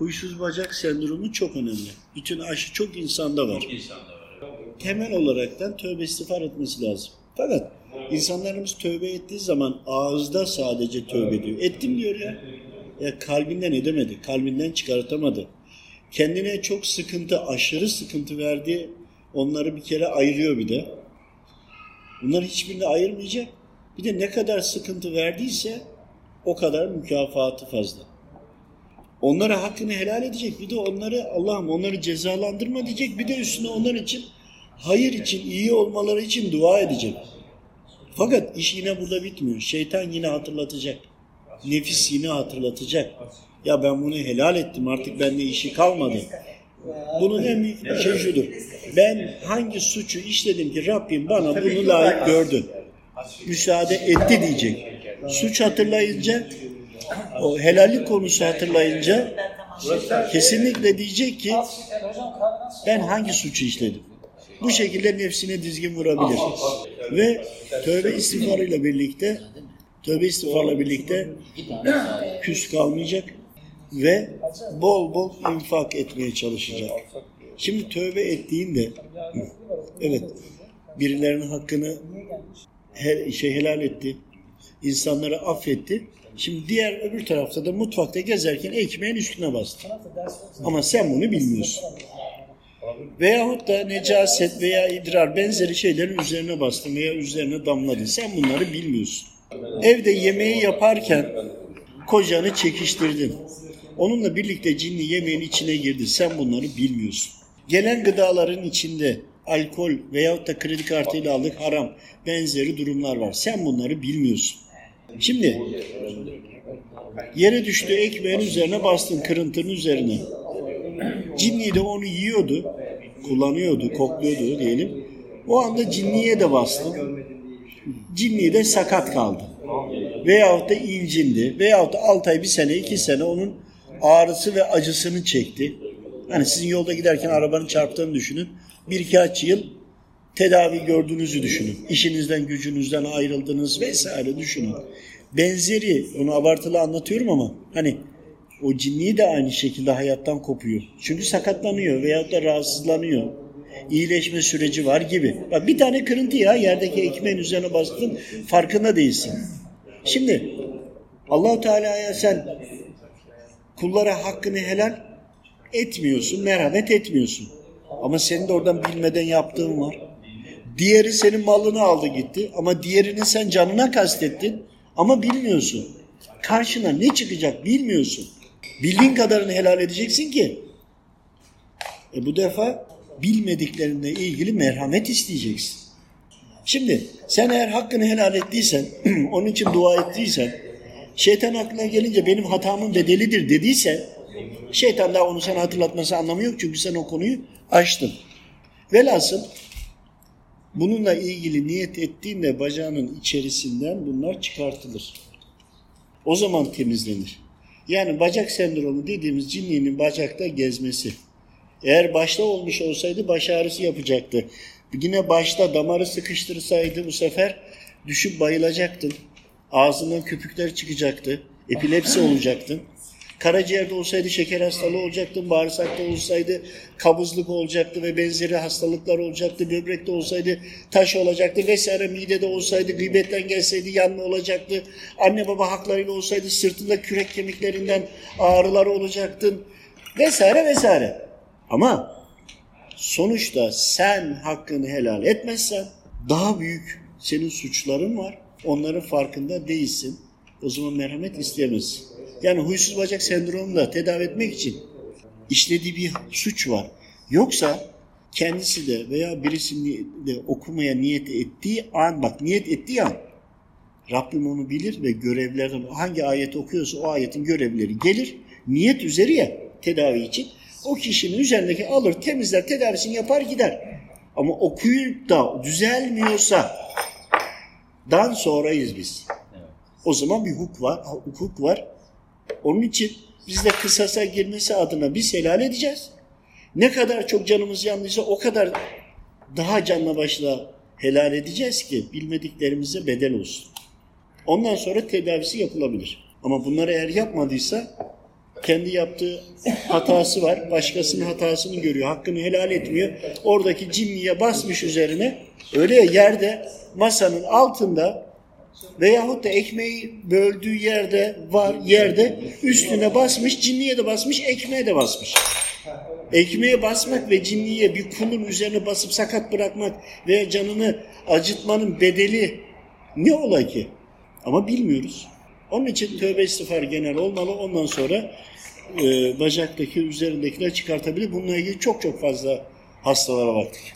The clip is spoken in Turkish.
huysuz bacak sendromu çok önemli. Bütün aşı çok insanda var. Temel olaraktan tövbe istiğfar etmesi lazım. Fakat insanlarımız tövbe ettiği zaman ağızda sadece tövbe ediyor. Ettim diyor ya. Ya kalbinden edemedi, kalbinden çıkartamadı. Kendine çok sıkıntı, aşırı sıkıntı verdi. Onları bir kere ayırıyor bir de. Bunlar hiçbirini ayırmayacak. Bir de ne kadar sıkıntı verdiyse o kadar mükafatı fazla. Onlara hakkını helal edecek. Bir de onları Allah'ım onları cezalandırma diyecek. Bir de üstüne onlar için hayır için, iyi olmaları için dua edecek. Fakat iş yine burada bitmiyor. Şeytan yine hatırlatacak. Nefis yine hatırlatacak. Ya ben bunu helal ettim artık bende işi kalmadı. Bunun en büyük şey şudur. Ben hangi suçu işledim ki Rabbim bana bunu layık gördü. Müsaade etti diyecek. Suç hatırlayınca, o helallik konusu hatırlayınca kesinlikle diyecek ki ben hangi suçu işledim? Bu şekilde nefsine dizgin vurabilir. Ve tövbe istiğfarıyla birlikte tövbe istiğfarla birlikte küs kalmayacak ve bol bol infak etmeye çalışacak. Şimdi tövbe ettiğinde evet birilerinin hakkını her şey helal etti. İnsanları affetti. Şimdi diğer öbür tarafta da mutfakta gezerken ekmeğin üstüne bastı. Ama sen bunu bilmiyorsun. Veyahut da necaset veya idrar benzeri şeylerin üzerine bastın veya üzerine damladın. Sen bunları bilmiyorsun. Evde yemeği yaparken kocanı çekiştirdin. Onunla birlikte cinli yemeğin içine girdi. Sen bunları bilmiyorsun. Gelen gıdaların içinde alkol veyahut da kredi kartıyla aldık haram benzeri durumlar var. Sen bunları bilmiyorsun. Şimdi yere düştü ekmeğin üzerine bastın kırıntının üzerine. Cinni de onu yiyordu, kullanıyordu, kokluyordu diyelim. O anda cinniye de bastın. Cinni de sakat kaldı. Veyahut da incindi. Veyahut da 6 ay, bir sene, iki sene onun ağrısı ve acısını çekti. Hani sizin yolda giderken arabanın çarptığını düşünün. Bir iki yıl tedavi gördüğünüzü düşünün. İşinizden, gücünüzden ayrıldınız vesaire düşünün. Benzeri, onu abartılı anlatıyorum ama hani o cinni de aynı şekilde hayattan kopuyor. Çünkü sakatlanıyor veyahut da rahatsızlanıyor. İyileşme süreci var gibi. Bak bir tane kırıntı ya yerdeki ekmeğin üzerine bastın farkında değilsin. Şimdi Allahu Teala'ya sen kullara hakkını helal etmiyorsun, merhamet etmiyorsun. Ama senin de oradan bilmeden yaptığın var. Diğeri senin malını aldı gitti ama diğerini sen canına kastettin ama bilmiyorsun. Karşına ne çıkacak bilmiyorsun. Bildiğin kadarını helal edeceksin ki. E bu defa bilmediklerinle ilgili merhamet isteyeceksin. Şimdi sen eğer hakkını helal ettiysen, onun için dua ettiysen, şeytan aklına gelince benim hatamın bedelidir dediyse, şeytan da onu sana hatırlatması anlamı yok çünkü sen o konuyu açtın. Velhasıl bununla ilgili niyet ettiğinde bacağının içerisinden bunlar çıkartılır. O zaman temizlenir. Yani bacak sendromu dediğimiz cinliğinin bacakta gezmesi. Eğer başta olmuş olsaydı baş ağrısı yapacaktı. Yine başta damarı sıkıştırsaydı bu sefer düşüp bayılacaktın. Ağzından köpükler çıkacaktı. Epilepsi olacaktın. Karaciğerde olsaydı şeker hastalığı olacaktı, bağırsakta olsaydı kabızlık olacaktı ve benzeri hastalıklar olacaktı, böbrekte olsaydı taş olacaktı vesaire, midede olsaydı gıybetten gelseydi yanma olacaktı, anne baba haklarıyla olsaydı sırtında kürek kemiklerinden ağrılar olacaktın vesaire vesaire. Ama sonuçta sen hakkını helal etmezsen daha büyük senin suçların var. Onların farkında değilsin. O zaman merhamet isteyemezsin. Yani huysuz bacak sendromunu da tedavi etmek için işlediği bir suç var. Yoksa kendisi de veya birisini de okumaya niyet ettiği an, bak niyet ettiği an Rabbim onu bilir ve görevlerden hangi ayet okuyorsa o ayetin görevleri gelir. Niyet üzeri ya tedavi için. O kişinin üzerindeki alır, temizler, tedavisini yapar gider. Ama okuyup da düzelmiyorsa dan sonrayız biz. O zaman bir hukuk var, hukuk var. Onun için biz de kısasa girmesi adına biz helal edeceğiz. Ne kadar çok canımız yandıysa o kadar daha canla başla helal edeceğiz ki bilmediklerimize bedel olsun. Ondan sonra tedavisi yapılabilir. Ama bunları eğer yapmadıysa kendi yaptığı hatası var. Başkasının hatasını görüyor. Hakkını helal etmiyor. Oradaki cinniye basmış üzerine. Öyle ya yerde masanın altında veyahut da ekmeği böldüğü yerde var yerde üstüne basmış cinniye de basmış ekmeğe de basmış. Ekmeğe basmak ve cinniye bir kulun üzerine basıp sakat bırakmak veya canını acıtmanın bedeli ne ola ki? Ama bilmiyoruz. Onun için tövbe istiğfar genel olmalı. Ondan sonra e, bacaktaki üzerindekiler çıkartabilir. Bununla ilgili çok çok fazla hastalara baktık.